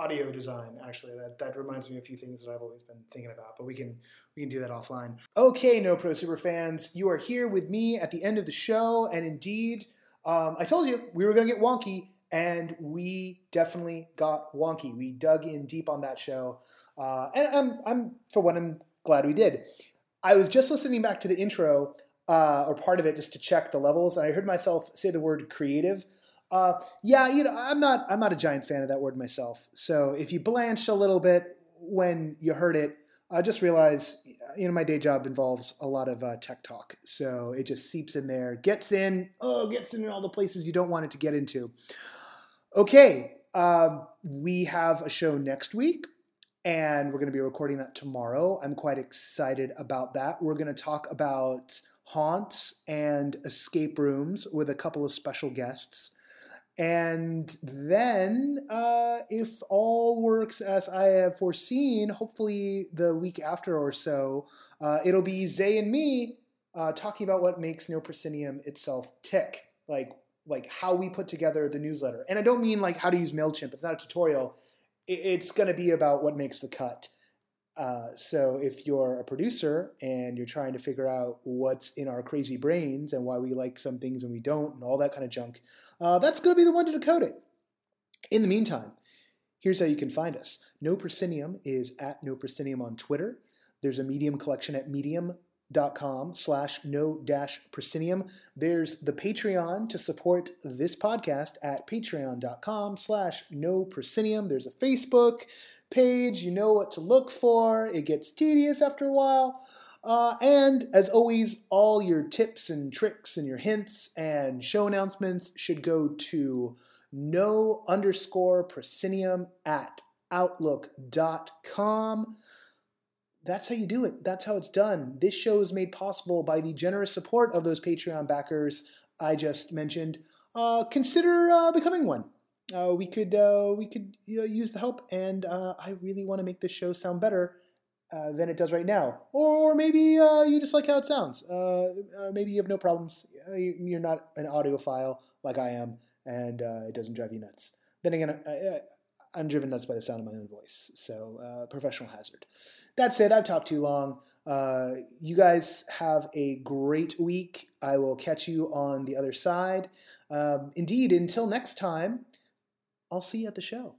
audio design actually. That that reminds me of a few things that I've always been thinking about but we can we can do that offline. Okay no pro super fans you are here with me at the end of the show. And indeed um, I told you we were gonna get wonky and we definitely got wonky. We dug in deep on that show. Uh, and I'm I'm for one I'm glad we did. I was just listening back to the intro uh, or part of it just to check the levels and I heard myself say the word creative uh, yeah, you know, I'm not I'm not a giant fan of that word myself. So if you blanch a little bit when you heard it, I just realize you know my day job involves a lot of uh, tech talk, so it just seeps in there, gets in, oh, gets in all the places you don't want it to get into. Okay, um, we have a show next week, and we're going to be recording that tomorrow. I'm quite excited about that. We're going to talk about haunts and escape rooms with a couple of special guests. And then, uh, if all works as I have foreseen, hopefully the week after or so, uh, it'll be Zay and me uh, talking about what makes No Proscenium itself tick, like like how we put together the newsletter. And I don't mean like how to use Mailchimp. It's not a tutorial. It's going to be about what makes the cut. Uh, so if you're a producer and you're trying to figure out what's in our crazy brains and why we like some things and we don't and all that kind of junk, uh, that's going to be the one to decode it. In the meantime, here's how you can find us. No Proscenium is at No Proscenium on Twitter. There's a Medium collection at medium.com slash no dash proscenium. There's the Patreon to support this podcast at patreon.com slash no proscenium. There's a Facebook page. You know what to look for. It gets tedious after a while. Uh, and as always, all your tips and tricks and your hints and show announcements should go to no underscore proscenium at outlook.com. That's how you do it. That's how it's done. This show is made possible by the generous support of those Patreon backers I just mentioned. Uh, consider uh, becoming one. Uh, we could uh, we could use the help, and uh, I really want to make this show sound better uh, than it does right now. Or, maybe uh, you just like how it sounds. Uh, maybe you have no problems. You're not an audiophile like I am, and it doesn't drive you nuts. Then again, I, am driven nuts by the sound of my own voice, so professional hazard. That said, I've talked too long. you guys have a great week. I will catch you on the other side. Um, indeed, until next time, I'll see you at the show.